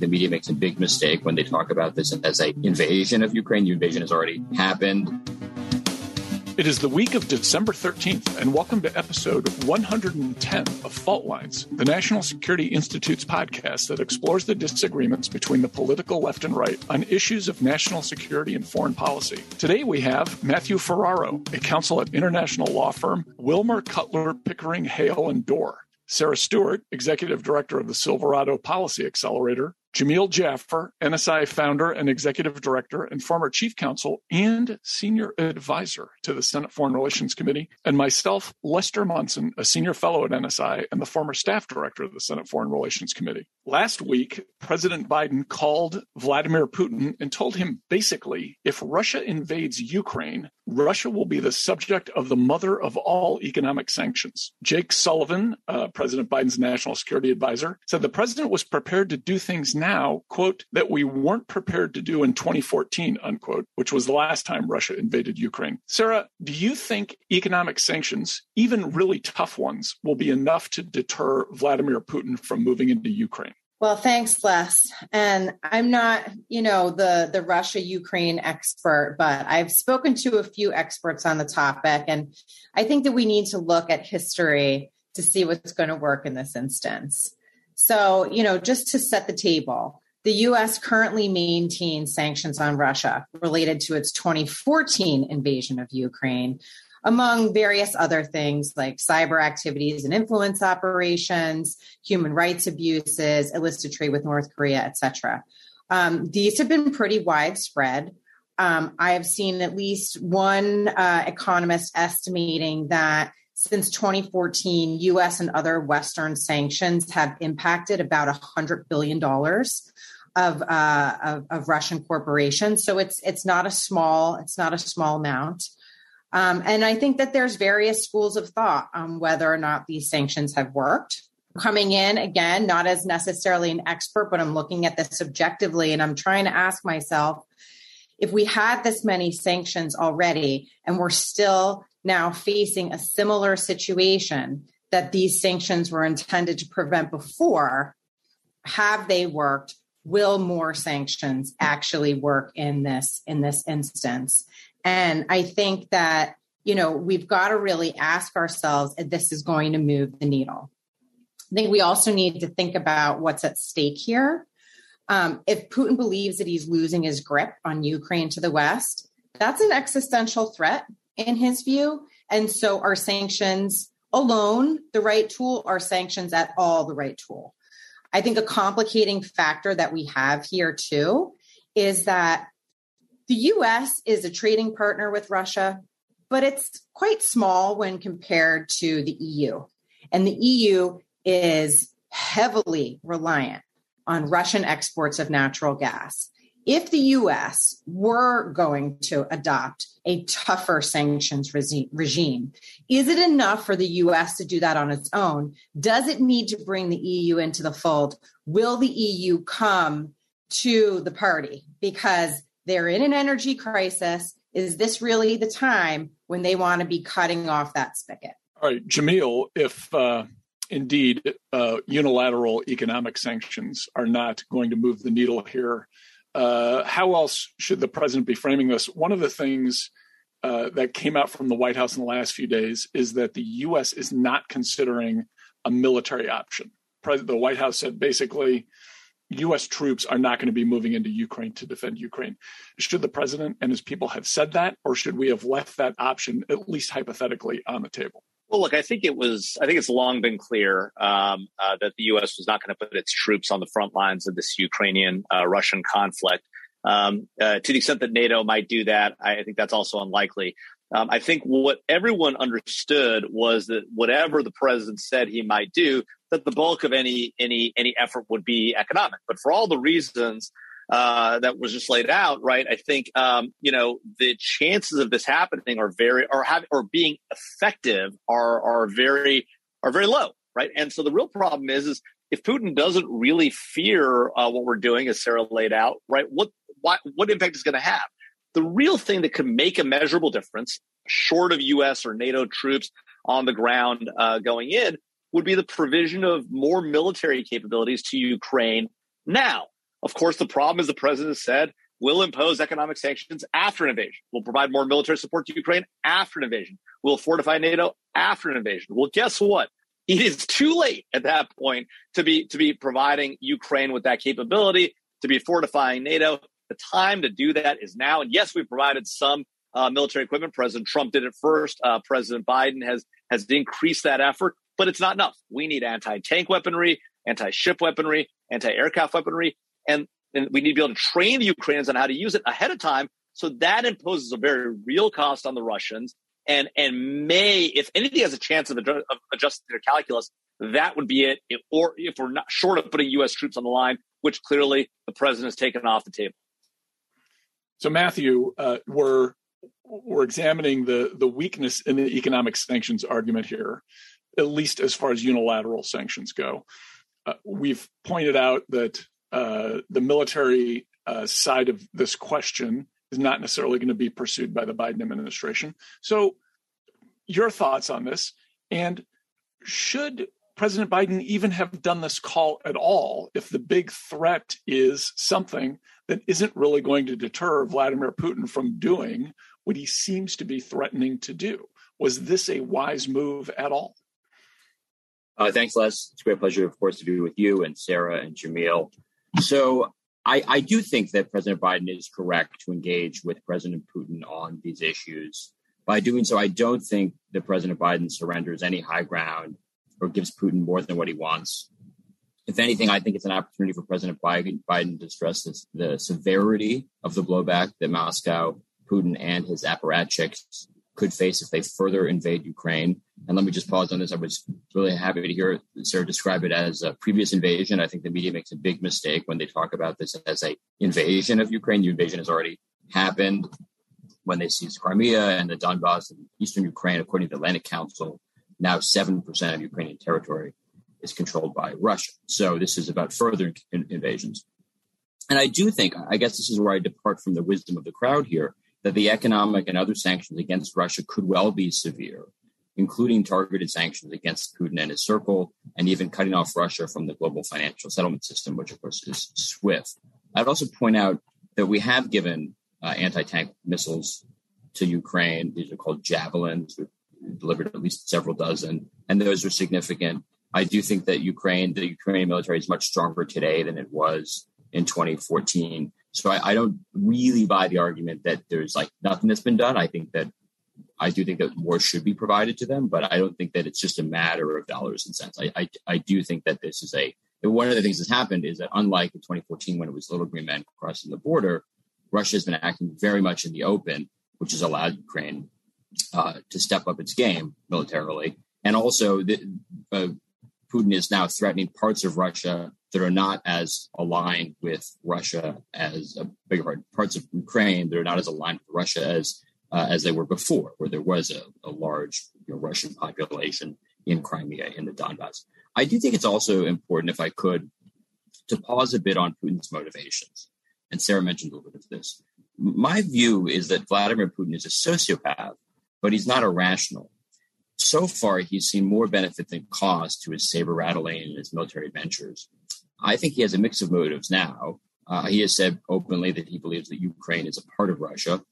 The media makes a big mistake when they talk about this as an invasion of Ukraine. The invasion has already happened. It is the week of December 13th, and welcome to episode 110 of Fault Lines, the National Security Institute's podcast that explores the disagreements between the political left and right on issues of national security and foreign policy. Today we have Matthew Ferraro, a counsel at international law firm Wilmer Cutler Pickering Hale and Dorr. Sarah Stewart, Executive Director of the Silverado Policy Accelerator, Jamil Jaffer, NSI founder and executive director and former chief counsel and senior advisor to the Senate Foreign Relations Committee, and myself, Lester Munson, a senior fellow at NSI and the former staff director of the Senate Foreign Relations Committee. Last week, President Biden called Vladimir Putin and told him basically if Russia invades Ukraine, Russia will be the subject of the mother of all economic sanctions. Jake Sullivan, uh, President Biden's national security advisor, said the president was prepared to do things now, quote, that we weren't prepared to do in 2014, unquote, which was the last time Russia invaded Ukraine. Sarah, do you think economic sanctions, even really tough ones, will be enough to deter Vladimir Putin from moving into Ukraine? Well, thanks, Les. And I'm not, you know, the the Russia Ukraine expert, but I've spoken to a few experts on the topic, and I think that we need to look at history to see what's going to work in this instance. So, you know, just to set the table, the US currently maintains sanctions on Russia related to its 2014 invasion of Ukraine, among various other things like cyber activities and influence operations, human rights abuses, illicit trade with North Korea, etc. Um, these have been pretty widespread. Um, I have seen at least one uh, economist estimating that since 2014, US and other Western sanctions have impacted about $100 billion of, uh, of, of, Russian corporations. So it's, it's not a small, it's not a small amount. Um, and I think that there's various schools of thought on whether or not these sanctions have worked. Coming in again, not as necessarily an expert, but I'm looking at this objectively and I'm trying to ask myself if we had this many sanctions already and we're still now facing a similar situation that these sanctions were intended to prevent before, have they worked? Will more sanctions actually work in this in this instance? And I think that you know we've got to really ask ourselves if this is going to move the needle. I think we also need to think about what's at stake here. Um, if Putin believes that he's losing his grip on Ukraine to the west, that's an existential threat in his view. And so are sanctions alone the right tool? Are sanctions at all the right tool? I think a complicating factor that we have here too is that the US is a trading partner with Russia, but it's quite small when compared to the EU. And the EU is heavily reliant on Russian exports of natural gas if the US were going to adopt a tougher sanctions regime, is it enough for the US to do that on its own? Does it need to bring the EU into the fold? Will the EU come to the party because they're in an energy crisis? Is this really the time when they want to be cutting off that spigot? All right, Jamil, if uh, indeed uh, unilateral economic sanctions are not going to move the needle here, uh, how else should the president be framing this? One of the things uh, that came out from the White House in the last few days is that the U.S. is not considering a military option. the White House said basically U.S. troops are not going to be moving into Ukraine to defend Ukraine. Should the president and his people have said that, or should we have left that option, at least hypothetically, on the table? Well, look, I think it was, I think it's long been clear um, uh, that the U.S. was not going to put its troops on the front lines of this Ukrainian uh, Russian conflict. Um, uh, to the extent that NATO might do that, I think that's also unlikely. Um, I think what everyone understood was that whatever the president said he might do, that the bulk of any any any effort would be economic. But for all the reasons uh, that was just laid out, right? I think um, you know the chances of this happening are very or have or being effective are are very are very low, right? And so the real problem is is if Putin doesn't really fear uh, what we're doing, as Sarah laid out, right? What what what impact is going to have? The real thing that could make a measurable difference, short of U.S. or NATO troops on the ground uh, going in, would be the provision of more military capabilities to Ukraine now Of course, the problem is the president said we'll impose economic sanctions after an invasion. We'll provide more military support to Ukraine after an invasion. We'll fortify NATO after an invasion. Well, guess what? It is too late at that point to be to be providing Ukraine with that capability, to be fortifying NATO. The time to do that is now. And yes, we've provided some uh, military equipment. President Trump did it first. Uh, President Biden has has increased that effort, but it's not enough. We need anti-tank weaponry, anti-ship weaponry, anti-aircraft weaponry, and, and we need to be able to train the Ukrainians on how to use it ahead of time. So that imposes a very real cost on the Russians, and and may, if anything, has a chance of, adjusting their calculus, that would be it. If, or if we're not short of putting U.S. troops on the line, which clearly the president has taken off the table. So, Matthew, uh, we're we're examining the the weakness in the economic sanctions argument here, at least as far as unilateral sanctions go. Uh, we've pointed out that the military uh, side of this question is not necessarily going to be pursued by the Biden administration. So, your thoughts on this, and should President Biden even have done this call at all if the big threat is something that isn't really going to deter Vladimir Putin from doing what he seems to be threatening to do. Was this a wise move at all? Uh, thanks, Les. It's a great pleasure, of course, to be with you and Sarah and Jamil. So I, I do think that President Biden is correct to engage with President Putin on these issues. By doing so, I don't think that President Biden surrenders any high ground or gives Putin more than what he wants. If anything, I think it's an opportunity for President Biden, Biden to stress the severity of the blowback that Moscow Putin and his apparatchiks could face if they further invade Ukraine. And let me just pause on this. I was really happy to hear Sarah describe it as a previous invasion. I think the media makes a big mistake when they talk about this as a invasion of Ukraine. The invasion has already happened when they seized Crimea and the Donbass and eastern Ukraine, according to the Atlantic Council. Now, 7% of Ukrainian territory is controlled by Russia. So this is about further in- invasions. And I do think, I guess this is where I depart from the wisdom of the crowd here that the economic and other sanctions against Russia could well be severe, including targeted sanctions against Putin and his circle, and even cutting off Russia from the global financial settlement system, which of course is SWIFT. I'd also point out that we have given uh, anti tank missiles to Ukraine. These are called Javelins. We've delivered at least several dozen, and those are significant. I do think that Ukraine, the Ukrainian military is much stronger today than it was in 2014. So I, I, don't really buy the argument that there's like nothing that's been done. I think that I do think that more should be provided to them, but I don't think that it's just a matter of dollars and cents. I, I, I do think that this is a one of the things that's happened is that unlike in 2014 when it was little green men crossing the border, Russia has been acting very much in the open, which has allowed Ukraine uh, to step up its game militarily, and also the, uh, Putin is now threatening parts of Russia that are not as aligned with Russia as a bigger part, parts of Ukraine that are not as aligned with Russia as uh, as they were before, where there was a, a large you know, Russian population in Crimea in the Donbass. I do think it's also important, if I could, to pause a bit on Putin's motivations. And Sarah mentioned a little bit of this. My view is that Vladimir Putin is a sociopath, but he's not irrational so far he's seen more benefit than cost to his saber rattling and his military adventures. I think he has a mix of motives now. Uh, he has said openly that he believes that Ukraine is a part of Russia,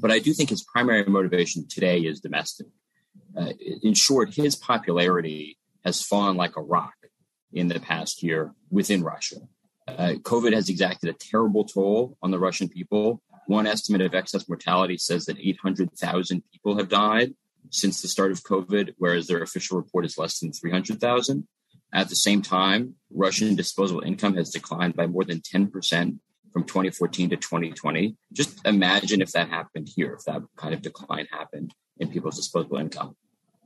but I do think his primary motivation today is domestic. Uh, in short, his popularity has fallen like a rock in the past year within Russia. Uh, COVID has exacted a terrible toll on the Russian people. One estimate of excess mortality says that 800,000 people have died since the start of COVID, whereas their official report is less than 300,000. At the same time, Russian disposable income has declined by more than 10% from 2014 to 2020. Just imagine if that happened here, if that kind of decline happened in people's disposable income.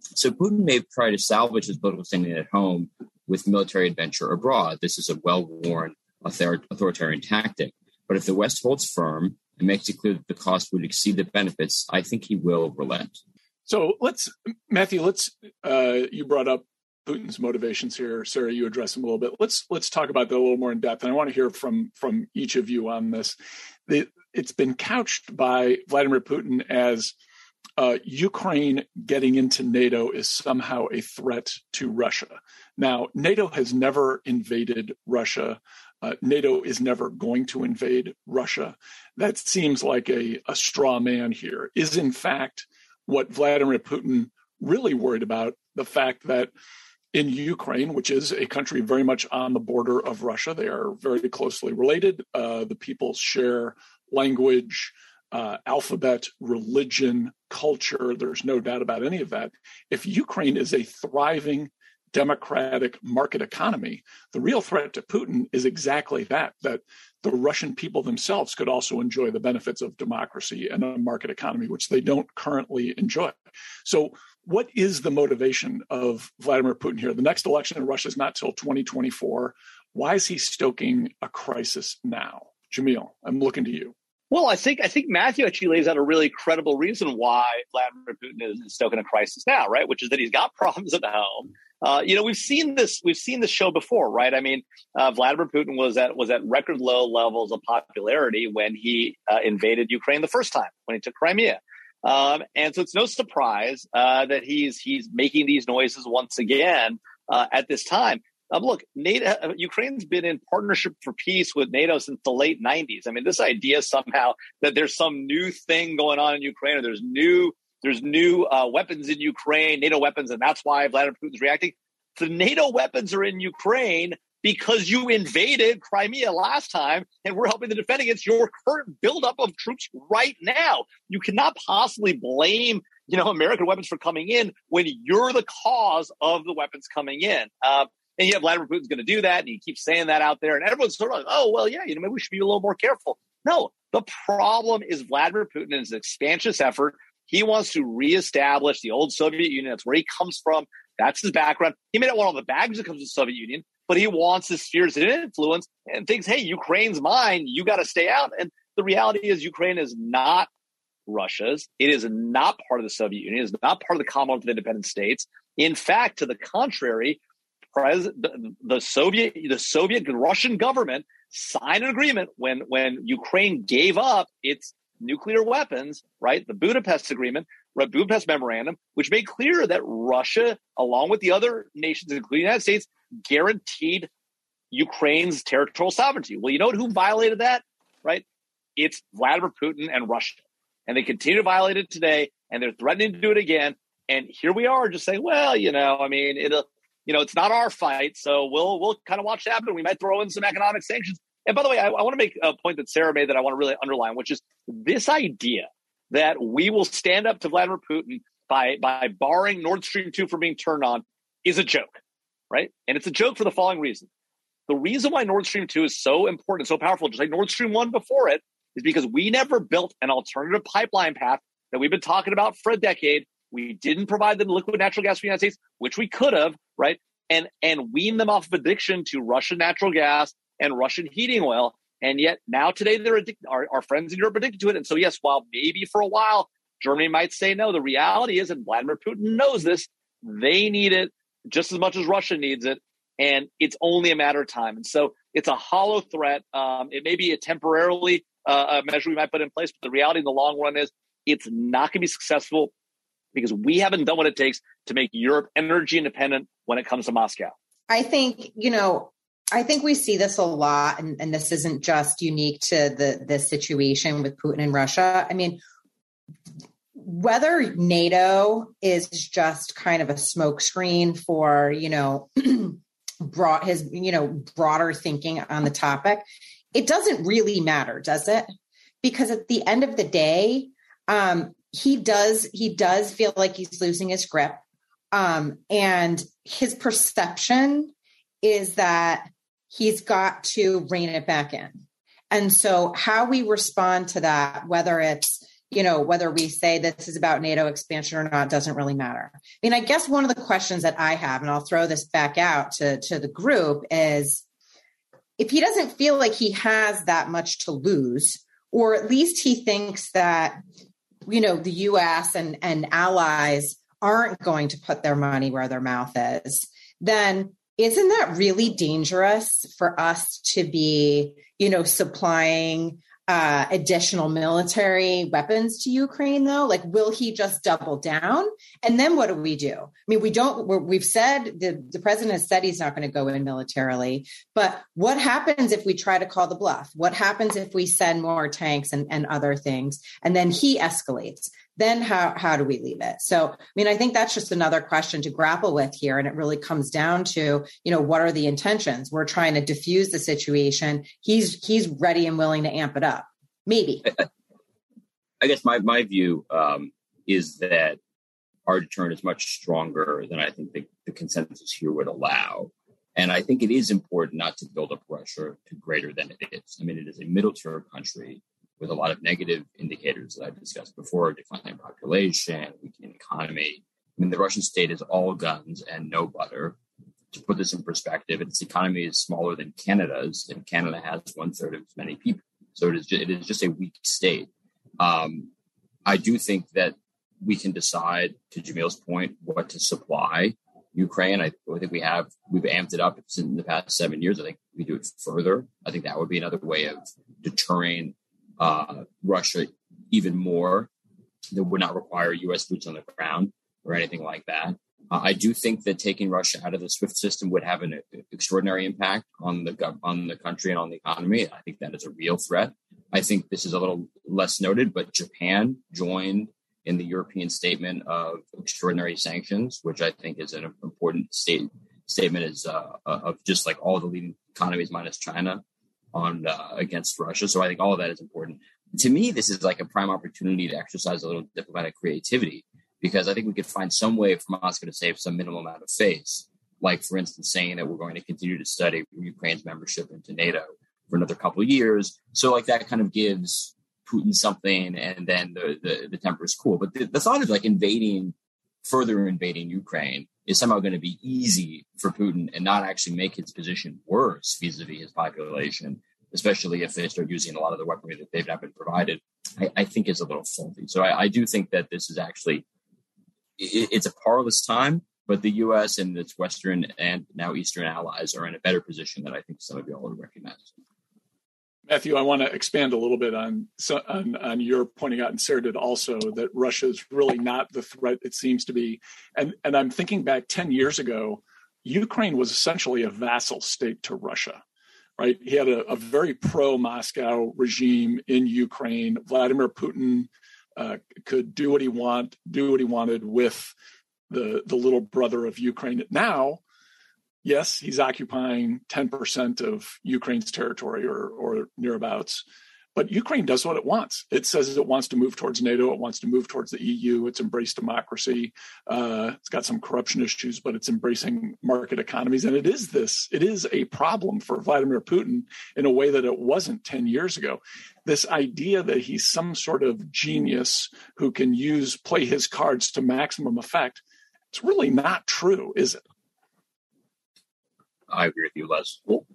So Putin may try to salvage his political standing at home with military adventure abroad. This is a well-worn authoritarian tactic. But if the West holds firm and makes it clear that the cost would exceed the benefits, I think he will relent. So let's, Matthew, let's, uh, you brought up Putin's motivations here. Sarah, you address them a little bit. Let's, let's talk about that a little more in depth. And I want to hear from, from each of you on this. It's been couched by Vladimir Putin as uh, Ukraine getting into NATO is somehow a threat to Russia. Now, NATO has never invaded Russia. Uh, NATO is never going to invade Russia. That seems like a, a straw man here. Is in fact what Vladimir Putin really worried about the fact that in Ukraine, which is a country very much on the border of Russia, they are very closely related. Uh, the people share language, uh, alphabet, religion, culture. There's no doubt about any of that. If Ukraine is a thriving democratic market economy, the real threat to Putin is exactly that, that the Russian people themselves could also enjoy the benefits of democracy and a market economy, which they don't currently enjoy. So, what is the motivation of Vladimir Putin here? The next election in Russia is not till 2024. Why is he stoking a crisis now? Jamil, I'm looking to you. Well, I think I think Matthew actually lays out a really credible reason why Vladimir Putin is stoking a crisis now, right? Which is that he's got problems at home. Uh, you know, we've seen this. We've seen this show before, right? I mean, uh, Vladimir Putin was at was at record low levels of popularity when he uh, invaded Ukraine the first time, when he took Crimea, um, and so it's no surprise uh, that he's he's making these noises once again uh, at this time. Um, look, NATO, uh, Ukraine's been in partnership for peace with NATO since the late 90s. I mean, this idea somehow that there's some new thing going on in Ukraine or there's new there's new uh, weapons in Ukraine, NATO weapons, and that's why Vladimir Putin's reacting. The NATO weapons are in Ukraine because you invaded Crimea last time, and we're helping to defend against your current buildup of troops right now. You cannot possibly blame you know American weapons for coming in when you're the cause of the weapons coming in. Uh, and yet Vladimir Putin's going to do that, and he keeps saying that out there, and everyone's sort of like, oh, well, yeah, you know, maybe we should be a little more careful. No, the problem is Vladimir Putin and his expansionist effort. He wants to reestablish the old Soviet Union. That's where he comes from. That's his background. He may not want all the baggage that comes with the Soviet Union, but he wants his spheres of influence and thinks, hey, Ukraine's mine. You got to stay out. And the reality is, Ukraine is not Russia's. It is not part of the Soviet Union. It is not part of the Commonwealth of Independent States. In fact, to the contrary, the, the Soviet the Soviet Russian government signed an agreement when when Ukraine gave up its nuclear weapons, right? The Budapest Agreement, Budapest Memorandum, which made clear that Russia, along with the other nations, including the United States, guaranteed Ukraine's territorial sovereignty. Well, you know who violated that, right? It's Vladimir Putin and Russia. And they continue to violate it today, and they're threatening to do it again. And here we are just saying, well, you know, I mean, it'll you know, it's not our fight, so we'll we'll kind of watch it happen. We might throw in some economic sanctions. And by the way, I, I want to make a point that Sarah made that I want to really underline, which is this idea that we will stand up to Vladimir Putin by by barring Nord Stream two from being turned on is a joke, right? And it's a joke for the following reason: the reason why Nord Stream two is so important, and so powerful, just like Nord Stream one before it, is because we never built an alternative pipeline path that we've been talking about for a decade we didn't provide them liquid natural gas for the United States, which we could have, right? And and wean them off of addiction to Russian natural gas and Russian heating oil. And yet now today they're addicted. Our, our friends in Europe are addicted to it. And so yes, while maybe for a while Germany might say no, the reality is, and Vladimir Putin knows this, they need it just as much as Russia needs it, and it's only a matter of time. And so it's a hollow threat. Um, it may be a temporarily uh, a measure we might put in place, but the reality in the long run is it's not going to be successful because we haven't done what it takes to make Europe energy independent when it comes to Moscow. I think, you know, I think we see this a lot, and, and this isn't just unique to the this situation with Putin and Russia. I mean, whether NATO is just kind of a smokescreen for, you know, brought his, you know, broader thinking on the topic, it doesn't really matter, does it? Because at the end of the day, um, he does he does feel like he's losing his grip um, and his perception is that he's got to rein it back in. And so how we respond to that whether it's you know whether we say this is about nato expansion or not doesn't really matter. I mean i guess one of the questions that i have and i'll throw this back out to to the group is if he doesn't feel like he has that much to lose or at least he thinks that you know the us and and allies aren't going to put their money where their mouth is then isn't that really dangerous for us to be you know supplying uh, additional military weapons to Ukraine, though? Like, will he just double down? And then what do we do? I mean, we don't, we have said the, the president has said he's not going to go in militarily, but what happens if we try to call the bluff? What happens if we send more tanks and, and other things? And then he escalates then how, how do we leave it? So, I mean, I think that's just another question to grapple with here. And it really comes down to, you know, what are the intentions? We're trying to diffuse the situation. He's, he's ready and willing to amp it up. Maybe. I, guess my, my view um, is that our deterrent is much stronger than I think the, the consensus here would allow. And I think it is important not to build up Russia to greater than it is. I mean, it is a middle tier country with a lot of negative indicators that I've discussed before, declining population, weakening economy. I mean, the Russian state is all guns and no butter. To put this in perspective, its economy is smaller than Canada's, and Canada has one third of as many people. So it is just, it is just a weak state. Um, I do think that we can decide, to Jamil's point, what to supply Ukraine. I, I think we have we've amped it up in the past seven years. I think we do it further. I think that would be another way of deterring uh, Russia even more. That would not require U.S. boots on the ground or anything like that. Uh, I do think that taking Russia out of the SWIFT system would have an uh, extraordinary impact on the on the country and on the economy. I think that is a real threat. I think this is a little less noted, but Japan joined in the European statement of extraordinary sanctions, which I think is an important state, statement is uh, of just like all the leading economies minus China on uh, against Russia. So I think all of that is important. To me, this is like a prime opportunity to exercise a little diplomatic creativity because I think we could find some way for Moscow to save some minimal amount of face. Like, for instance, saying that we're going to continue to study Ukraine's membership into NATO for another couple of years. So, like, that kind of gives Putin something, and then the the, the temper is cool. But the, the thought of like invading, further invading Ukraine is somehow going to be easy for Putin and not actually make his position worse vis-a-vis his population, especially if they start using a lot of the weaponry that they've not been provided, I, I think is a little faulty. So I, I, do think that this is actually it, it's a parlous time, but the U.S. and its Western and now Eastern allies are in a better position than I think some of you all recognize. Matthew, I want to expand a little bit on, on, on your pointing out, and Sarah did also, that Russia is really not the threat it seems to be. And and I'm thinking back ten years ago, Ukraine was essentially a vassal state to Russia, right? He had a, a very pro Moscow regime in Ukraine. Vladimir Putin uh, could do what he want, do what he wanted with the the little brother of Ukraine. Now yes, he's occupying 10% of Ukraine's territory or, or nearabouts. But Ukraine does what it wants. It says it wants to move towards NATO. It wants to move towards the EU. It's embraced democracy. Uh, it's got some corruption issues, but it's embracing market economies. And it is this. It is a problem for Vladimir Putin in a way that it wasn't 10 years ago. This idea that he's some sort of genius who can use play his cards to maximum effect. It's really not true, is it? I agree with you, Les. Well,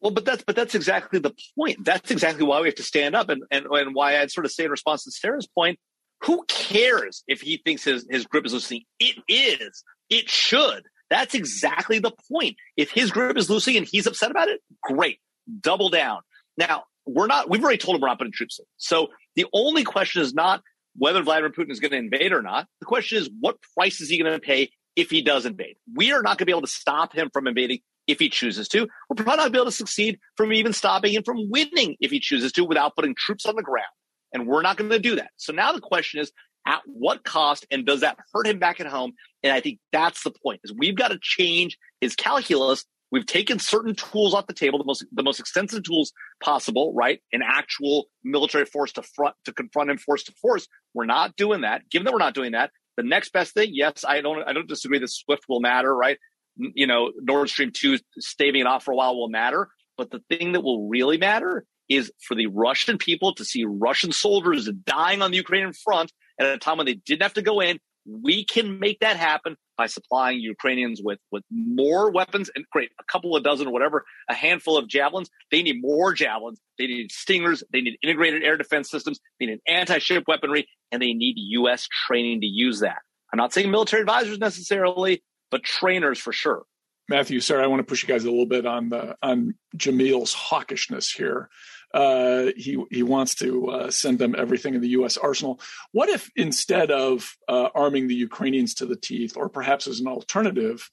well, but that's but that's exactly the point. That's exactly why we have to stand up, and and, and why I'd sort of say in response to Sarah's point, who cares if he thinks his his grip is loosening? It is. It should. That's exactly the point. If his grip is loosening and he's upset about it, great. Double down. Now, we're not, we've already told him we're not putting troops in. So the only question is not whether Vladimir Putin is going to invade or not. The question is, what price is he going to pay if he does invade? We are not going to be able to stop him from invading if he chooses to. We're probably not be able to succeed from even stopping him from winning if he chooses to without putting troops on the ground. And we're not going to do that. So now the question is, at what cost and does that hurt him back at home? And I think that's the point is we've got to change his calculus. We've taken certain tools off the table, the most the most extensive tools possible, right? An actual military force to front to confront him force to force. We're not doing that. Given that we're not doing that, the next best thing, yes, I don't I don't disagree that Swift will matter, right? You know, Nord Stream 2 staving it off for a while will matter. But the thing that will really matter is for the Russian people to see Russian soldiers dying on the Ukrainian front at a time when they didn't have to go in. We can make that happen by supplying Ukrainians with, with more weapons and great, a couple of dozen or whatever, a handful of javelins. They need more javelins. They need stingers. They need integrated air defense systems. They need anti-ship weaponry and they need U.S. training to use that. I'm not saying military advisors necessarily, but trainers for sure. Matthew, sorry, I want to push you guys a little bit on the on Jamil's hawkishness here. Uh, he he wants to uh, send them everything in the U.S. arsenal. What if instead of uh, arming the Ukrainians to the teeth, or perhaps as an alternative,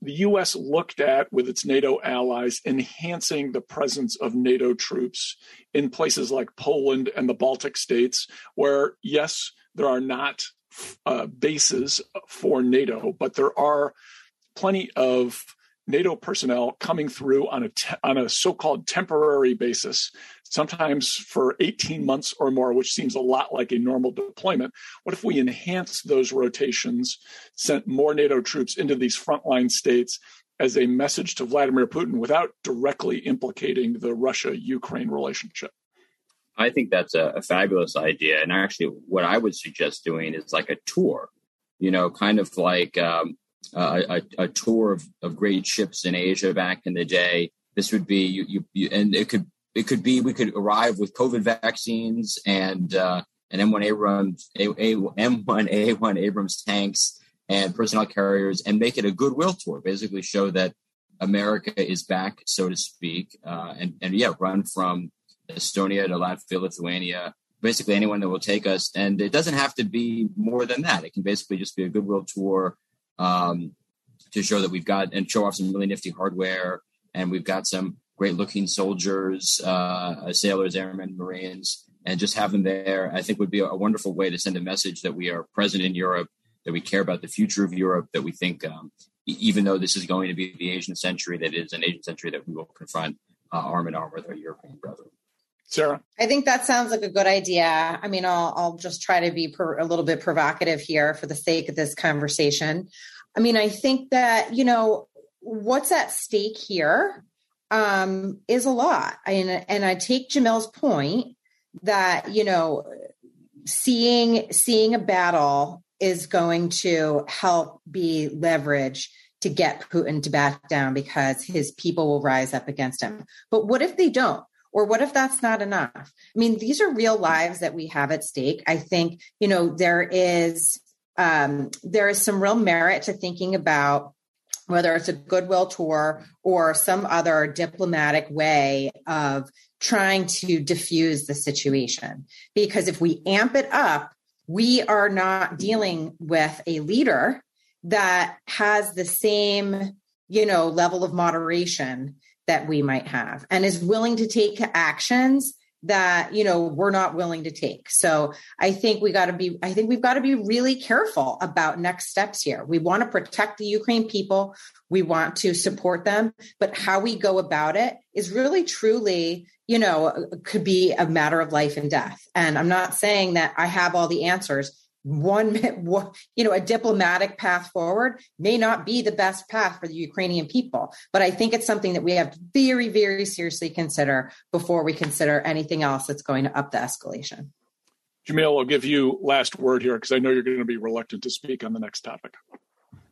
the U.S. looked at with its NATO allies enhancing the presence of NATO troops in places like Poland and the Baltic states, where yes, there are not uh, bases for NATO, but there are plenty of NATO personnel coming through on a te- on a so-called temporary basis, sometimes for 18 months or more, which seems a lot like a normal deployment. What if we enhance those rotations, sent more NATO troops into these frontline states as a message to Vladimir Putin without directly implicating the Russia-Ukraine relationship? I think that's a, a fabulous idea. And actually, what I would suggest doing is like a tour, you know, kind of like um, a, a, tour of, of great ships in Asia back in the day. This would be you, you, you, and it could it could be we could arrive with COVID vaccines and uh, and M1 Abrams a, a, M1 A1 Abrams tanks and personnel carriers and make it a goodwill tour. Basically, show that America is back, so to speak, uh, and and yeah, run from Estonia to Latvia, Lithuania, basically anyone that will take us. And it doesn't have to be more than that. It can basically just be a goodwill tour um, to show that we've got and show off some really nifty hardware, and we've got some great looking soldiers, uh, sailors, airmen, marines, and just have them there. I think would be a wonderful way to send a message that we are present in Europe, that we care about the future of Europe, that we think, um, even though this is going to be the Asian century, that is an Asian century that we will confront uh, arm in arm with our European brethren. Sarah? I think that sounds like a good idea. I mean, I'll, I'll just try to be per, a little bit provocative here for the sake of this conversation. I mean, I think that, you know, what's at stake here um, is a lot. And, and I take Jamil's point that, you know, seeing seeing a battle is going to help be leverage to get Putin to back down because his people will rise up against him. But what if they don't? Or what if that's not enough? I mean, these are real lives that we have at stake. I think, you know, there is um, there is some real merit to thinking about whether it's a goodwill tour or some other diplomatic way of trying to diffuse the situation. Because if we amp it up, we are not dealing with a leader that has the same, you know, level of moderation that we might have and is willing to take actions that you know we're not willing to take. So i think we got to be i think we've got to be really careful about next steps here. We want to protect the ukraine people. We want to support them. But how we go about it is really truly you know could be a matter of life and death. And i'm not saying that i have all the answers one you know a diplomatic path forward may not be the best path for the ukrainian people but i think it's something that we have to very very seriously consider before we consider anything else that's going to up the escalation. Jamil i'll give you last word here because i know you're going to be reluctant to speak on the next topic.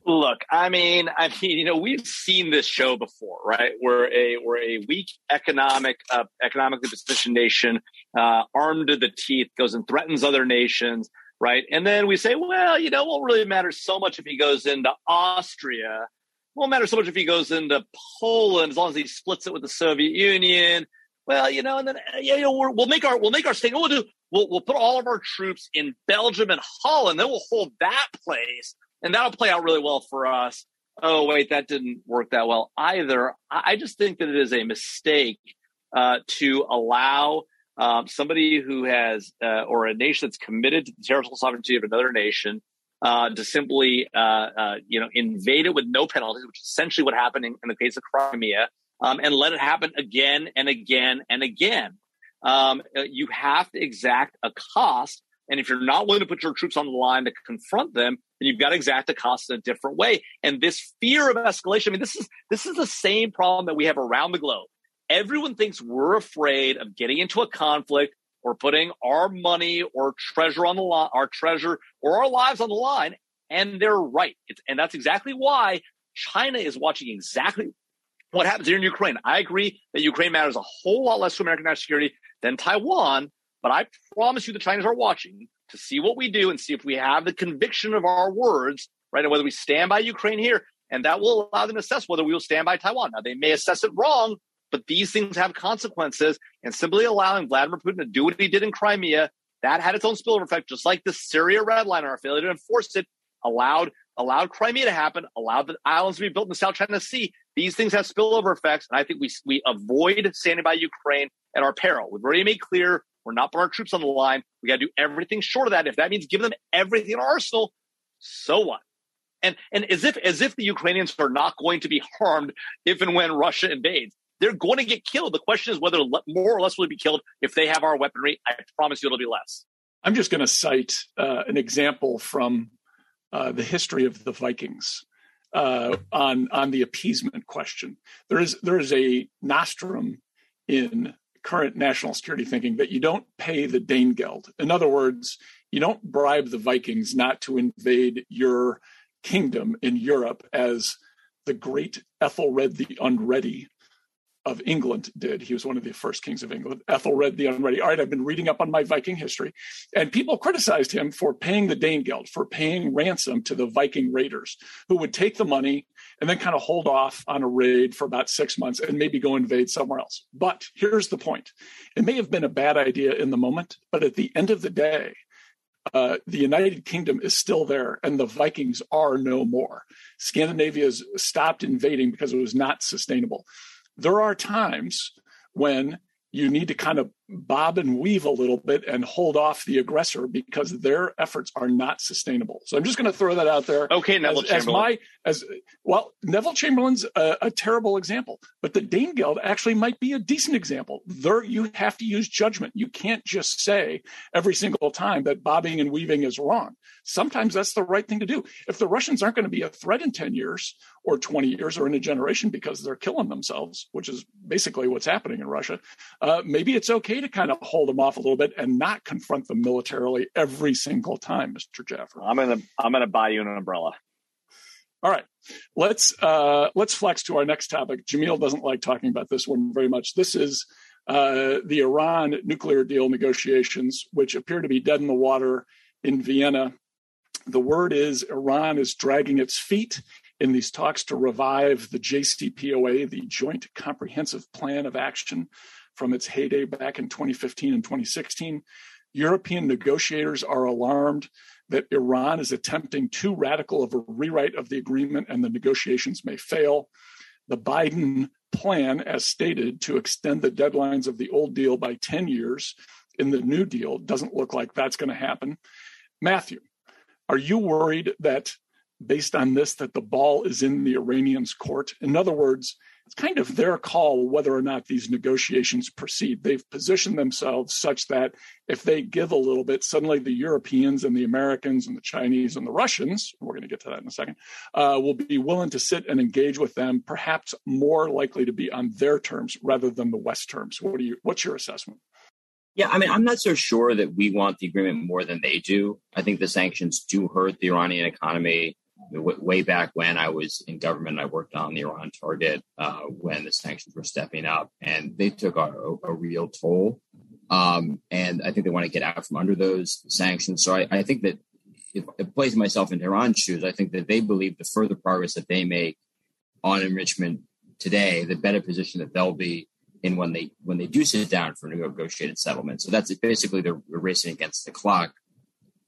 Look i mean i mean you know we've seen this show before right? We're a we're a weak economic uh, economically positioned nation uh, armed to the teeth goes and threatens other nations right? And then we say, well, you know, it won't really matter so much if he goes into Austria. It won't matter so much if he goes into Poland as long as he splits it with the Soviet Union. Well, you know, and then you know we will make our we'll make our state. We'll do we'll we'll put all of our troops in Belgium and Holland. Then we'll hold that place, and that'll play out really well for us. Oh wait, that didn't work that well either. I just think that it is a mistake uh, to allow um, somebody who has uh, or a nation that's committed to the territorial sovereignty of another nation uh, to simply uh, uh, you know invade it with no penalties, which is essentially what happened in, in the case of Crimea, um, and let it happen again and again and again. Um, uh, you have to exact a cost, and if you're not willing to put your troops on the line to confront them, then you've got to exact a cost in a different way. And this fear of escalation, I mean, this is this is the same problem that we have around the globe everyone thinks we're afraid of getting into a conflict or putting our money or treasure on the line, our treasure or our lives on the line. And they're right. It's, and that's exactly why China is watching exactly what happens here in Ukraine. I agree that Ukraine matters a whole lot less to American national security than Taiwan, but I promise you the Chinese are watching to see what we do and see if we have the conviction of our words, right? And whether we stand by Ukraine here, and that will allow them to assess whether we will stand by Taiwan. Now, they may assess it wrong, but these things have consequences. And simply allowing Vladimir Putin to do what he did in Crimea, that had its own spillover effect, just like the Syria red line, our failure to enforce it allowed allowed Crimea to happen, allowed the islands to be built in the South China Sea. These things have spillover effects, and I think we we avoid standing by Ukraine at our peril. We've already made clear we're not putting our troops on the line. We got to do everything short of that. If that means giving them everything in our arsenal, so what? And and as if as if the Ukrainians are not going to be harmed if and when Russia invades. They're going to get killed. The question is whether more or less will be killed if they have our weaponry. I promise you it'll be less. I'm just going to cite uh, an example from uh, the history of the Vikings uh, on on the appeasement question. There is there is a nostrum in current national security thinking that you don't pay the Danegeld. In other words, you don't bribe the Vikings not to invade your kingdom in Europe as the great Ethelred the Unready of England did. He was one of the first kings of England. Ethelred the Unready. All right, I've been reading up on my Viking history, and people criticized him for paying the Danegeld, for paying ransom to the Viking raiders, who would take the money and then kind of hold off on a raid for about six months and maybe go invade somewhere else. But here's the point: it may have been a bad idea in the moment, but at the end of the day, uh, the United Kingdom is still there and the Vikings are no more. Scandinavia has stopped invading because it was not sustainable. There are times when you need to kind of bob and weave a little bit and hold off the aggressor because their efforts are not sustainable. So I'm just going to throw that out there. Okay, Neville as, as my as well, Neville Chamberlain's a, a, terrible example, but the Danegeld actually might be a decent example. There, you have to use judgment. You can't just say every single time that bobbing and weaving is wrong. Sometimes that's the right thing to do. If the Russians aren't going to be a threat in 10 years or 20 years or in a generation because they're killing themselves, which is basically what's happening in Russia, uh, maybe it's okay to kind of hold them off a little bit and not confront them militarily every single time, Mr. Jaffer. I'm gonna I'm gonna buy you an umbrella. All right, let's uh, let's flex to our next topic. Jamil doesn't like talking about this one very much. This is uh, the Iran nuclear deal negotiations, which appear to be dead in the water in Vienna. The word is Iran is dragging its feet in these talks to revive the JCPOA, the Joint Comprehensive Plan of Action from its heyday back in 2015 and 2016. European negotiators are alarmed that Iran is attempting too radical of a rewrite of the agreement and the negotiations may fail. The Biden plan, as stated, to extend the deadlines of the old deal by 10 years in the new deal doesn't look like that's going to happen. Matthew, are you worried that based on this that the ball is in the Iranians' court? In other words, it's kind of their call whether or not these negotiations proceed. They've positioned themselves such that if they give a little bit, suddenly the Europeans and the Americans and the Chinese and the Russians, we're going to get to that in a second, uh, will be willing to sit and engage with them, perhaps more likely to be on their terms rather than the West terms. What do you? What's your assessment? Yeah, I mean, I'm not so sure that we want the agreement more than they do. I think the sanctions do hurt the Iranian economy way back when I was in government, I worked on the Iran target uh, when the sanctions were stepping up, and they took a, a real toll. Um, and I think they want to get out from under those sanctions. So I, I think that if, if placing myself in Iran's shoes, I think that they believe the further progress that they make on enrichment today, the better position that they'll be in when they when they do sit down for a negotiated settlement. So that's basically they're racing against the clock.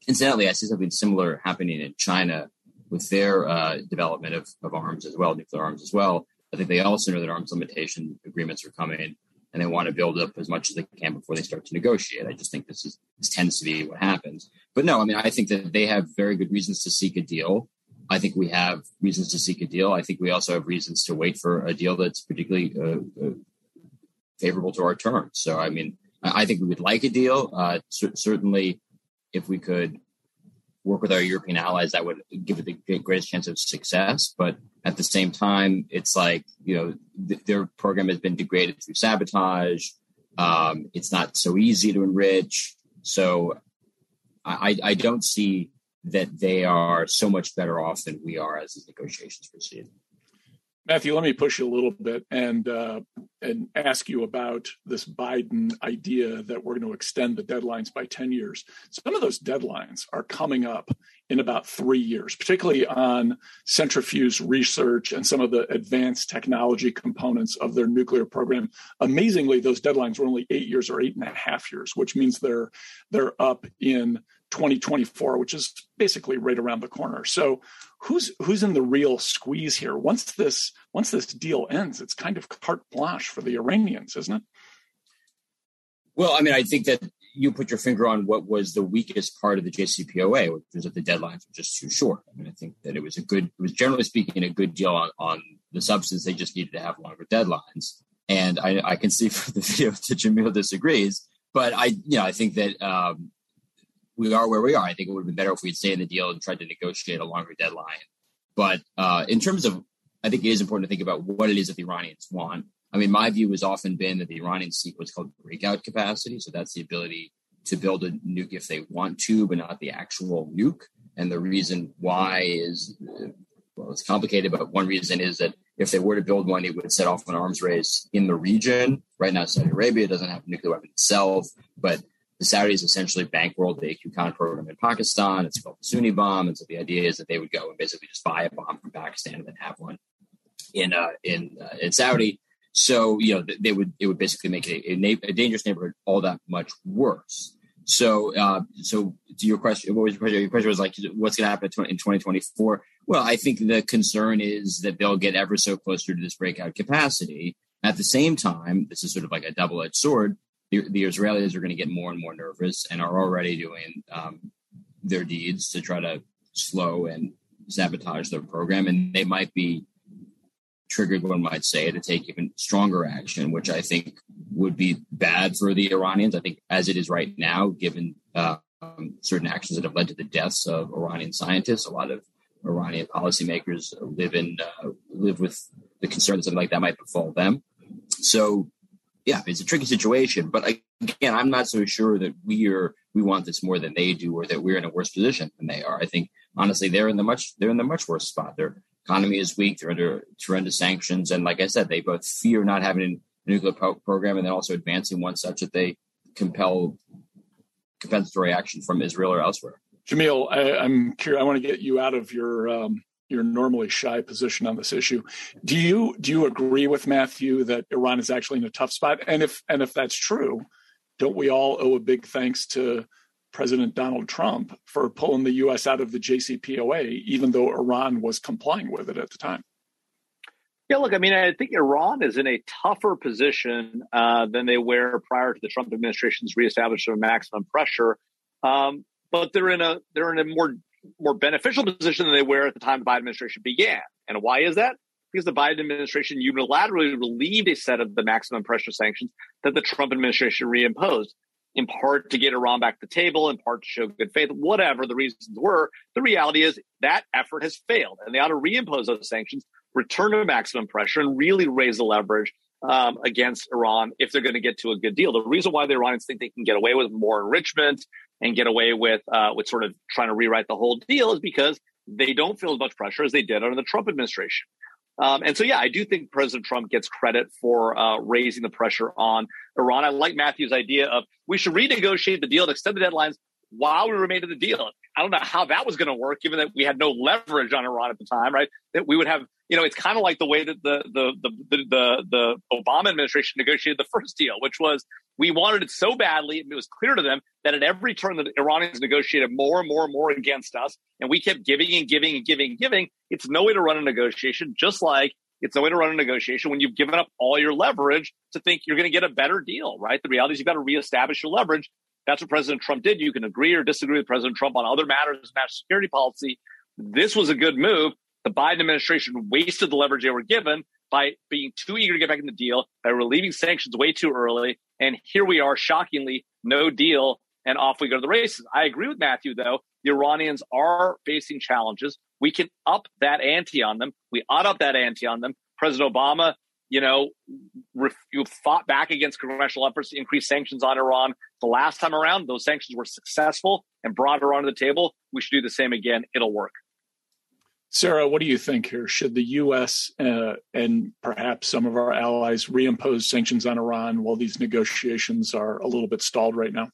Incidentally, I see something similar happening in China with their uh, development of, of arms as well, nuclear arms as well. I think they also know that arms limitation agreements are coming and they want to build up as much as they can before they start to negotiate. I just think this is this tends to be what happens. But no, I mean I think that they have very good reasons to seek a deal. I think we have reasons to seek a deal. I think we also have reasons to wait for a deal that's particularly uh, uh, favorable to our terms. So I mean I think we would like a deal. Uh, certainly, if we could work with our European allies, that would give it the greatest chance of success. But at the same time, it's like, you know, th- their program has been degraded through sabotage. Um, it's not so easy to enrich. So I, I don't see that they are so much better off than we are as these negotiations proceed. Matthew, let me push you a little bit and uh, and ask you about this Biden idea that we're going to extend the deadlines by 10 years. Some of those deadlines are coming up in about three years, particularly on centrifuge research and some of the advanced technology components of their nuclear program. Amazingly, those deadlines were only eight years or eight and a half years, which means they're they're up in 2024, which is basically right around the corner. So who's who's in the real squeeze here? Once this once this deal ends, it's kind of carte blanche for the Iranians, isn't it? Well, I mean, I think that you put your finger on what was the weakest part of the JCPOA, which was that the deadlines were just too short. I mean, I think that it was a good, it was generally speaking a good deal on, on the substance. They just needed to have longer deadlines. And I, I can see from the video that Jamil disagrees, but I, you know, I think that um, we are where we are. I think it would have been better if we'd stay in the deal and tried to negotiate a longer deadline. But uh, in terms of, I think it is important to think about what it is that the Iranians want. I mean, my view has often been that the Iranians seek what's called breakout capacity. So that's the ability to build a nuke if they want to, but not the actual nuke. And the reason why is, well, it's complicated, but one reason is that if they were to build one, it would set off an arms race in the region. Right now, Saudi Arabia doesn't have a nuclear weapon itself, but the Saudis essentially bankrolled the AQ program in Pakistan. It's called the Sunni bomb. And so the idea is that they would go and basically just buy a bomb from Pakistan and then have one in uh, in uh, in Saudi. So you know they would it would basically make a, a, a dangerous neighborhood all that much worse. So uh, so to your question, what was your question? Your question was like, what's going to happen in 2024? Well, I think the concern is that they'll get ever so closer to this breakout capacity. At the same time, this is sort of like a double edged sword the, the Israelis are going to get more and more nervous and are already doing um, their deeds to try to slow and sabotage their program. And they might be triggered, one might say, to take even stronger action, which I think would be bad for the Iranians. I think as it is right now, given um, certain actions that have led to the deaths of Iranian scientists, a lot of Iranian policymakers live in uh, live with the concern that something like that might befall them. So yeah, it's a tricky situation. But again, I'm not so sure that we are we want this more than they do, or that we're in a worse position than they are. I think honestly, they're in the much they're in the much worse spot. Their economy is weak. They're under tremendous sanctions, and like I said, they both fear not having a nuclear po- program, and then also advancing one such that they compel compensatory action from Israel or elsewhere. Jamil, I, am curious. I want to get you out of your um, your normally shy position on this issue. Do you do you agree with Matthew that Iran is actually in a tough spot? And if and if that's true, don't we all owe a big thanks to President Donald Trump for pulling the U.S. out of the JCPOA, even though Iran was complying with it at the time? Yeah, look, I mean, I think Iran is in a tougher position uh, than they were prior to the Trump administration's reestablishment of maximum pressure. Um, but they're in a they're in a more more beneficial position than they were at the time the Biden administration began. And why is that? Because the Biden administration unilaterally relieved a set of the maximum pressure sanctions that the Trump administration reimposed, in part to get Iran back to the table, in part to show good faith, whatever the reasons were. The reality is that effort has failed, and they ought to reimpose those sanctions, return to maximum pressure, and really raise the leverage um, against Iran if they're going to get to a good deal. The reason why the Iranians think they can get away with more enrichment and get away with uh, with sort of trying to rewrite the whole deal is because they don't feel as much pressure as they did under the Trump administration. Um, and so, yeah, I do think President Trump gets credit for uh, raising the pressure on Iran. I like Matthew's idea of we should renegotiate the deal to extend the deadlines while we remain in the deal. I don't know how that was going to work, given that we had no leverage on Iran at the time, right? That we would have, you know, it's kind of like the way that the the the the, the Obama administration negotiated the first deal, which was we wanted it so badly, and it was clear to them that at every turn the Iranians negotiated more and more and more against us, and we kept giving and giving and giving and giving. It's no way to run a negotiation, just like it's no way to run a negotiation when you've given up all your leverage to think you're going to get a better deal, right? The reality is you've got to reestablish your leverage. That's what President Trump did. You can agree or disagree with President Trump on other matters national security policy. This was a good move. The Biden administration wasted the leverage they were given by being too eager to get back in the deal, by relieving sanctions way too early. And here we are, shockingly, no deal, and off we go to the races. I agree with Matthew, though. The Iranians are facing challenges. We can up that ante on them. We ought up that ante on them. President Obama you know, ref- you fought back against congressional efforts to increase sanctions on Iran. The last time around, those sanctions were successful and brought Iran to the table. We should do the same again. It'll work. Sarah, what do you think here? Should the U.S. Uh, and perhaps some of our allies reimpose sanctions on Iran while these negotiations are a little bit stalled right now?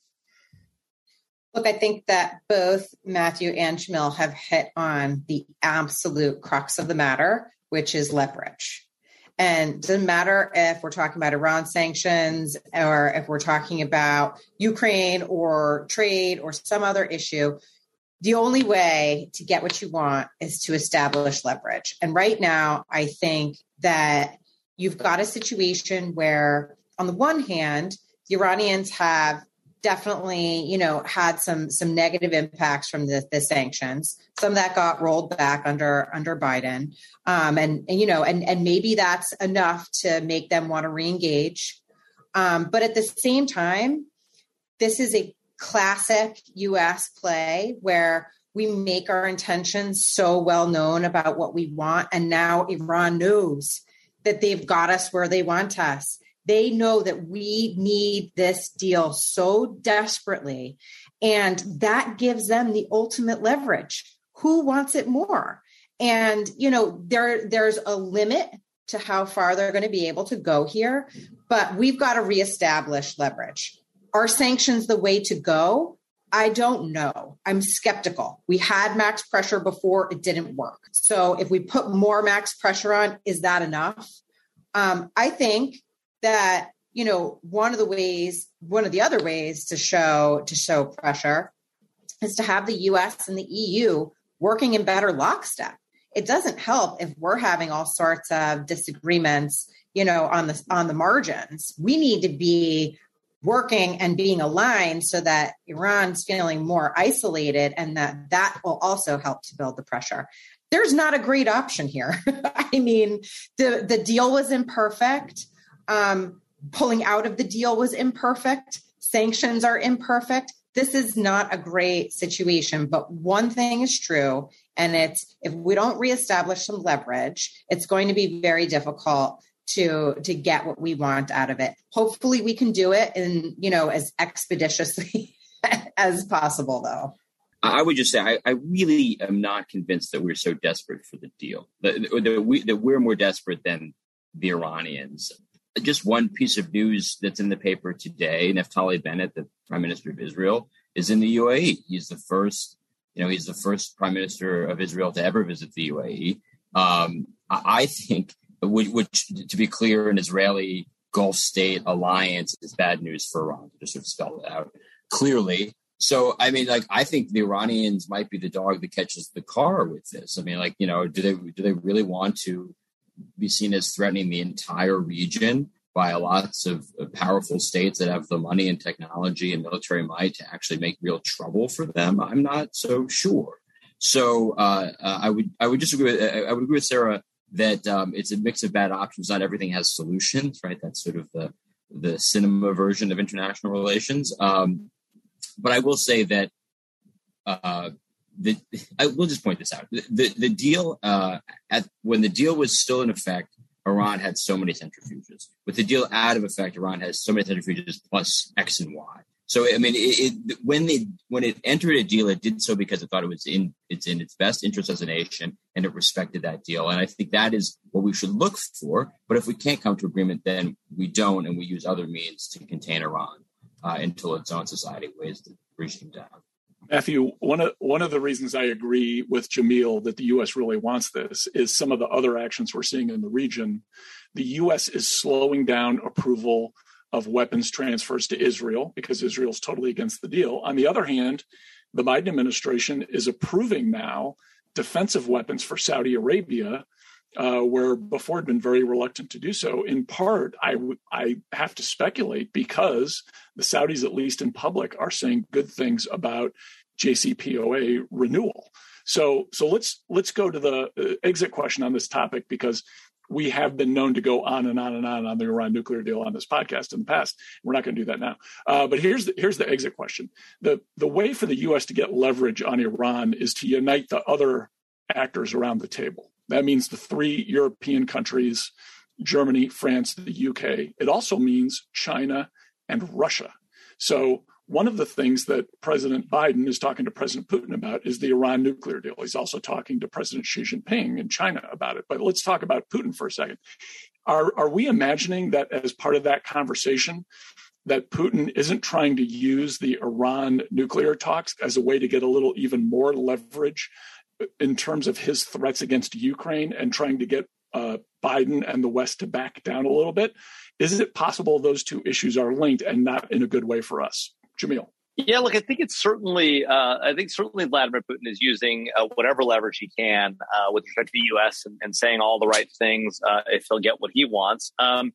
Look, I think that both Matthew and Jamil have hit on the absolute crux of the matter, which is leverage. And it doesn't matter if we're talking about Iran sanctions or if we're talking about Ukraine or trade or some other issue, the only way to get what you want is to establish leverage. And right now, I think that you've got a situation where, on the one hand, the Iranians have definitely, you know, had some some negative impacts from the, the sanctions. Some of that got rolled back under under Biden, um, and, and you know, and and maybe that's enough to make them want to reengage. Um, but at the same time, this is a classic US play where we make our intentions so well known about what we want. And now Iran knows that they've got us where they want us. They know that we need this deal so desperately. And that gives them the ultimate leverage. Who wants it more? And, you know, there, there's a limit to how far they're going to be able to go here, but we've got to reestablish leverage. Are sanctions the way to go? I don't know. I'm skeptical. We had max pressure before, it didn't work. So if we put more max pressure on, is that enough? Um, I think that you know one of the ways, one of the other ways to show to show pressure is to have the U.S. and the EU working in better lockstep. It doesn't help if we're having all sorts of disagreements, you know, on the on the margins. We need to be working and being aligned so that Iran's feeling more isolated and that that will also help to build the pressure. There's not a great option here. I mean, the the deal was imperfect. Um, pulling out of the deal was imperfect. Sanctions are imperfect. This is not a great situation, but one thing is true, and it's if we don't reestablish some leverage, it's going to be very difficult to to get what we want out of it. Hopefully we can do it in, you know, as expeditiously as possible though. I would just say I, I, really am not convinced that we're so desperate for the deal. That, that, we, that we're more desperate than the Iranians. Just one piece of news that's in the paper today: Naftali Bennett, the Prime Minister of Israel, is in the UAE. He's the first, you know, he's the first Prime Minister of Israel to ever visit the UAE. Um, I think which, which, to be clear, an Israeli Gulf state alliance is bad news for Iran, to just sort of spell it out clearly. So, I mean, like, I think the Iranians might be the dog that catches the car with this. I mean, like, you know, do they do they really want to be seen as threatening the entire region by lots of, of powerful states that have the money and technology and military might to actually make real trouble for them? I'm not so sure. So, uh, uh, I would I would disagree. With, I would agree with Sarah that um, it's a mix of bad options. Not everything has solutions, right? That's sort of the the cinema version of international relations. Um, but I will say that uh, the I will just point this out. The the deal uh, at when the deal was still in effect, Iran had so many centrifuges. With the deal out of effect, Iran has so many centrifuges plus X and Y. So I mean, it, it, when they when it entered a deal, it did so because it thought it was in it's in its best interest as a nation, and it respected that deal. And I think that is what we should look for. But if we can't come to agreement, then we don't, and we use other means to contain Iran uh, until its own society weighs the regime down. Matthew, one of one of the reasons I agree with Jamil that the U.S. really wants this is some of the other actions we're seeing in the region. The U.S. is slowing down approval of weapons transfers to Israel because Israel's totally against the deal. On the other hand, the Biden administration is approving now defensive weapons for Saudi Arabia, uh, where before had been very reluctant to do so. In part, I, w- I have to speculate because the Saudis, at least in public, are saying good things about JCPOA renewal. So, so let's let's go to the uh, exit question on this topic because we have been known to go on and on and on on the Iran nuclear deal on this podcast in the past. We're not going to do that now. Uh, but here's the, here's the exit question: the the way for the U.S. to get leverage on Iran is to unite the other actors around the table. That means the three European countries: Germany, France, the UK. It also means China and Russia. So one of the things that President Biden is talking to President Putin about is the Iran nuclear deal. He's also talking to President Xi Jinping in China about it. But let's talk about Putin for a second. Are, are we imagining that as part of that conversation, that Putin isn't trying to use the Iran nuclear talks as a way to get a little even more leverage in terms of his threats against Ukraine and trying to get uh, Biden and the West to back down a little bit? Is it possible those two issues are linked and not in a good way for us? Jamil. Yeah, look, I think it's certainly, uh, I think certainly Vladimir Putin is using uh, whatever leverage he can uh, with respect to the U.S. And, and, saying all the right things uh, if he'll get what he wants. Um,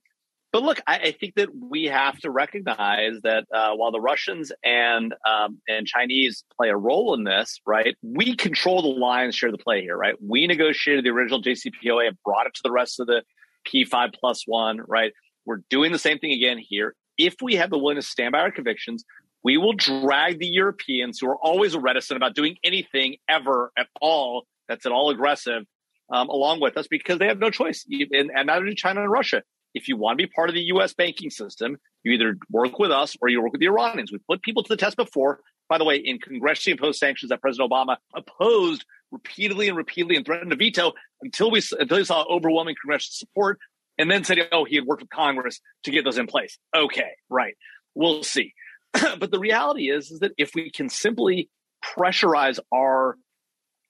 but look, I, I, think that we have to recognize that uh, while the Russians and um, and Chinese play a role in this, right, we control the lion's share of the play here, right? We negotiated the original JCPOA and brought it to the rest of the P5 plus one, right? We're doing the same thing again here. If we have the willingness to stand by our convictions, we will drag the Europeans who are always reticent about doing anything ever at all that's at all aggressive um, along with us because they have no choice. And, and only China and Russia. If you want to be part of the U.S. banking system, you either work with us or you work with the Iranians. We've put people to the test before. By the way, in congressionally imposed sanctions that President Obama opposed repeatedly and repeatedly and threatened to veto until we until he saw overwhelming congressional support, and then said, "Oh, he had worked with Congress to get those in place." Okay, right. We'll see. but the reality is, is that if we can simply pressurize our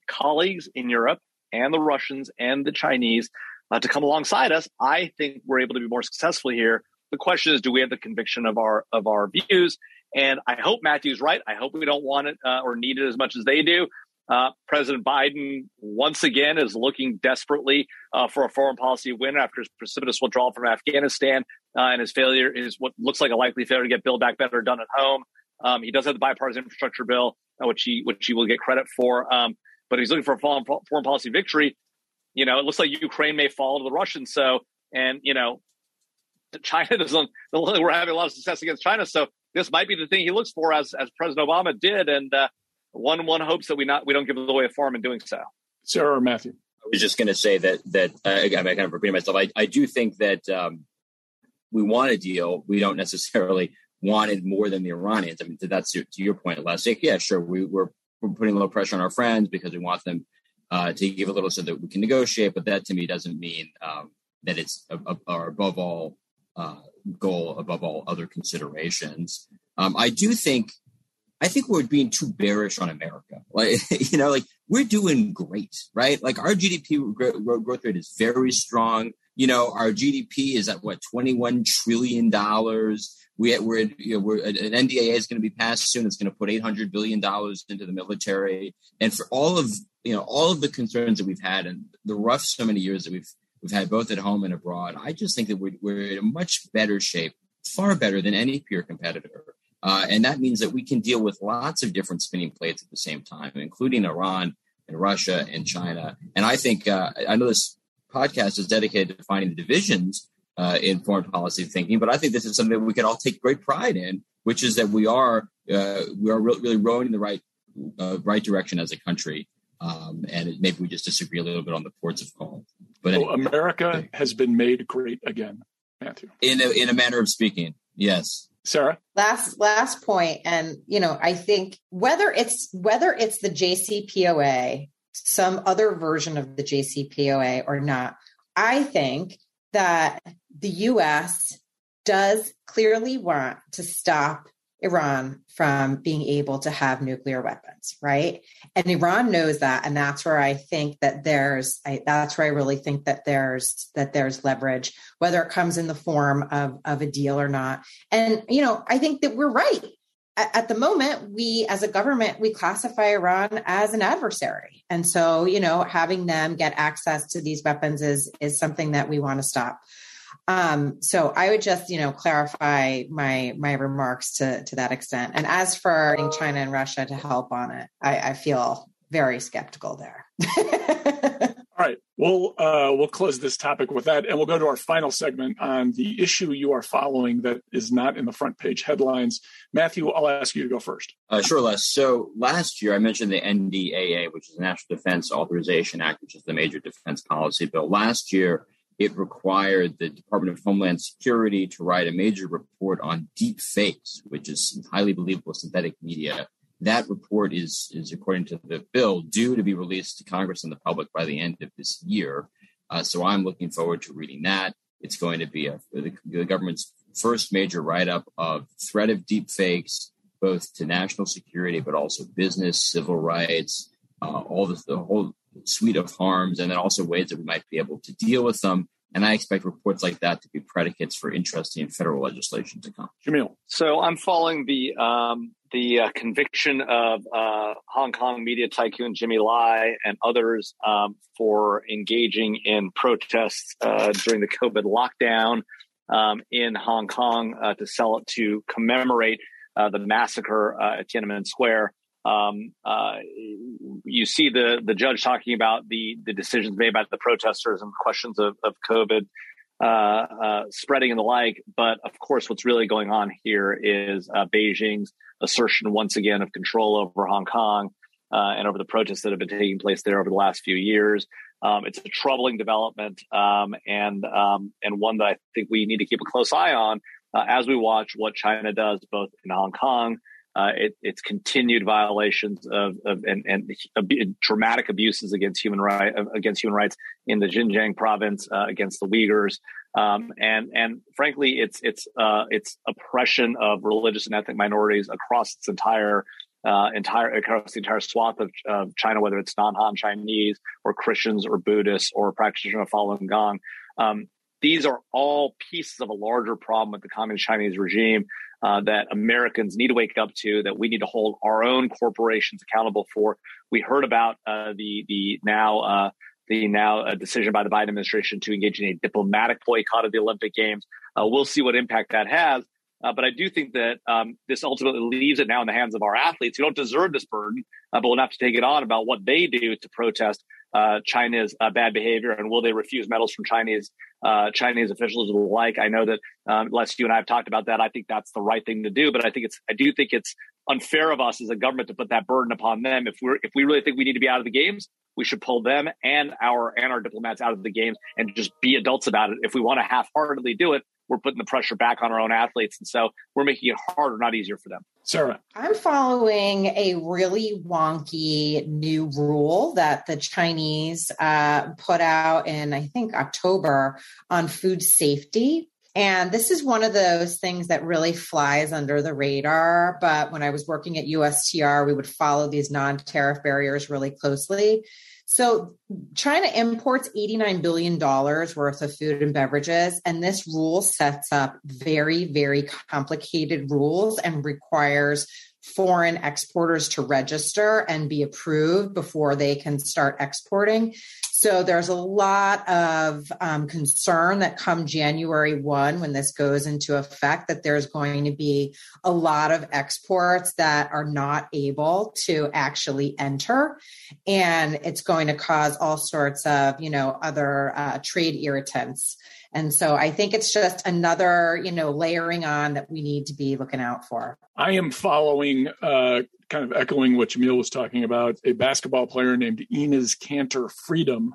colleagues in Europe and the Russians and the Chinese uh, to come alongside us, I think we're able to be more successful here. The question is, do we have the conviction of our of our views? And I hope Matthew's right. I hope we don't want it uh, or need it as much as they do. Uh, President Biden once again is looking desperately uh, for a foreign policy win after his precipitous withdrawal from Afghanistan uh, and his failure is what looks like a likely failure to get Build Back Better done at home. Um, he does have the bipartisan infrastructure bill, uh, which he which he will get credit for. Um, but he's looking for a foreign, foreign policy victory. You know, it looks like Ukraine may fall to the Russians. So, and you know, China doesn't. We're having a lot of success against China, so this might be the thing he looks for, as as President Obama did, and uh, one one hopes that we not we don't give away a farm in doing so. Sarah or Matthew? I was just going to say that that uh, again, I kind of repeating myself. I, I do think that um, we want a deal. We don't necessarily want it more than the Iranians. I mean, that's to, to your point, last week. Yeah, sure. We, we're we're putting a little pressure on our friends because we want them uh, to give a little so that we can negotiate. But that to me doesn't mean um, that it's a, a, our above all uh, goal, above all other considerations. Um, I do think I think we're being too bearish on America. Like, you know, like we're doing great, right? Like our GDP growth rate is very strong. You know, our GDP is at what, $21 trillion. We, we're, you know, we're, an NDAA is going to be passed soon. It's going to put $800 billion into the military. And for all of, you know, all of the concerns that we've had and the rough so many years that we've, we've had both at home and abroad, I just think that we're, we're in a much better shape, far better than any peer competitor uh, and that means that we can deal with lots of different spinning plates at the same time, including Iran and Russia and China. And I think, uh, I know this podcast is dedicated to finding the divisions uh, in foreign policy thinking, but I think this is something that we can all take great pride in, which is that we are uh, we are really rowing in the right uh, right direction as a country. Um, and maybe we just disagree a little bit on the ports of call. But anyway, America has been made great again, Matthew. In a, in a manner of speaking, yes. Sarah? Last last point, and you know, I think whether it's whether it's the JCPOA, some other version of the JCPOA or not, I think that the US does clearly want to stop Iran from being able to have nuclear weapons, right? And Iran knows that, and that's where I think that there's I, that's where I really think that there's that there's leverage, whether it comes in the form of of a deal or not. And you know, I think that we're right. At, at the moment, we as a government we classify Iran as an adversary, and so you know, having them get access to these weapons is is something that we want to stop. Um, so I would just, you know, clarify my my remarks to to that extent. And as for China and Russia to help on it, I, I feel very skeptical there. All right, we'll uh, we'll close this topic with that, and we'll go to our final segment on the issue you are following that is not in the front page headlines. Matthew, I'll ask you to go first. Uh, sure, Les. So last year I mentioned the NDAA, which is the National Defense Authorization Act, which is the major defense policy bill. Last year it required the Department of Homeland Security to write a major report on deep fakes, which is highly believable synthetic media. That report is, is according to the bill, due to be released to Congress and the public by the end of this year. Uh, so I'm looking forward to reading that. It's going to be a, the, the government's first major write up of threat of deep fakes, both to national security, but also business, civil rights, uh, all this, the whole suite of harms, and then also ways that we might be able to deal with them. And I expect reports like that to be predicates for interesting federal legislation to come. Jamil. So I'm following the um, the uh, conviction of uh, Hong Kong media tycoon Jimmy Lai and others um, for engaging in protests uh, during the COVID lockdown um, in Hong Kong uh, to sell it to commemorate uh, the massacre uh, at Tiananmen Square um, uh, you see the the judge talking about the the decisions made by the protesters and questions of, of COVID uh, uh, spreading and the like. But of course, what's really going on here is uh, Beijing's assertion once again of control over Hong Kong uh, and over the protests that have been taking place there over the last few years. Um, it's a troubling development um, and um, and one that I think we need to keep a close eye on uh, as we watch what China does both in Hong Kong uh, it, it's continued violations of, of and, and dramatic abuses against human right against human rights in the Xinjiang province uh, against the Uyghurs, um, and and frankly, it's it's uh, it's oppression of religious and ethnic minorities across its entire uh, entire across the entire swath of, of China, whether it's non-Han Chinese or Christians or Buddhists or practitioners of Falun Gong. Um, these are all pieces of a larger problem with the communist Chinese regime uh, that Americans need to wake up to, that we need to hold our own corporations accountable for. We heard about uh, the the now uh, the now uh, decision by the Biden administration to engage in a diplomatic boycott of the Olympic Games. Uh, we'll see what impact that has. Uh, but I do think that um, this ultimately leaves it now in the hands of our athletes who don't deserve this burden, but will have to take it on about what they do to protest uh, China's uh, bad behavior and will they refuse medals from Chinese uh, Chinese officials and the like. I know that um, Les, you and I have talked about that. I think that's the right thing to do, but I think it's I do think it's unfair of us as a government to put that burden upon them. If we're if we really think we need to be out of the games, we should pull them and our and our diplomats out of the games and just be adults about it. If we want to half-heartedly do it, we're putting the pressure back on our own athletes. And so we're making it harder, not easier for them. Sarah. I'm following a really wonky new rule that the Chinese uh, put out in, I think, October on food safety. And this is one of those things that really flies under the radar. But when I was working at USTR, we would follow these non tariff barriers really closely. So China imports $89 billion worth of food and beverages. And this rule sets up very, very complicated rules and requires foreign exporters to register and be approved before they can start exporting. So there's a lot of um, concern that come January 1, when this goes into effect, that there's going to be a lot of exports that are not able to actually enter. And it's going to cause all sorts of, you know, other uh, trade irritants. And so I think it's just another, you know, layering on that we need to be looking out for. I am following, uh, kind of echoing what Jamil was talking about, a basketball player named Enes Kanter Freedom.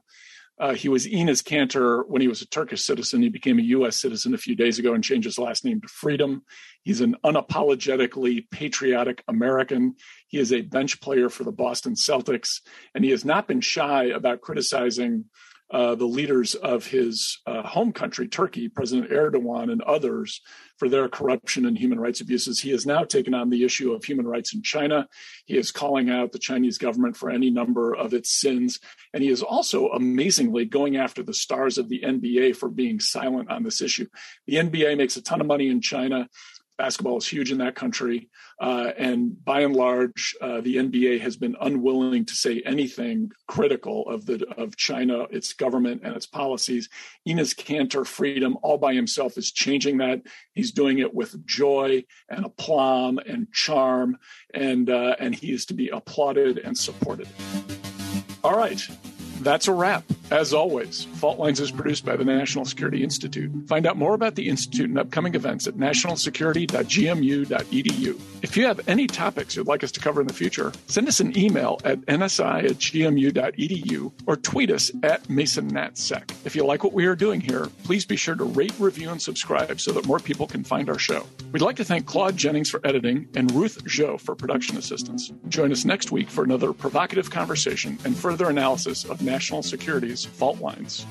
Uh, he was Enes Kanter when he was a Turkish citizen. He became a U.S. citizen a few days ago and changed his last name to Freedom. He's an unapologetically patriotic American. He is a bench player for the Boston Celtics, and he has not been shy about criticizing uh, the leaders of his uh, home country, Turkey, President Erdogan and others, for their corruption and human rights abuses. He has now taken on the issue of human rights in China. He is calling out the Chinese government for any number of its sins. And he is also amazingly going after the stars of the NBA for being silent on this issue. The NBA makes a ton of money in China basketball is huge in that country. Uh, and by and large, uh, the NBA has been unwilling to say anything critical of the of China, its government, and its policies. Enes Kanter Freedom, all by himself, is changing that. He's doing it with joy and aplomb and charm, and uh, and he is to be applauded and supported. All right, that's a wrap. As always, Fault Lines is produced by the National Security Institute. Find out more about the Institute and upcoming events at nationalsecurity.gmu.edu. If you have any topics you'd like us to cover in the future, send us an email at nsi at gmu.edu or tweet us at MasonNatSec. If you like what we are doing here, please be sure to rate, review, and subscribe so that more people can find our show. We'd like to thank Claude Jennings for editing and Ruth Jo for production assistance. Join us next week for another provocative conversation and further analysis of national security's fault lines.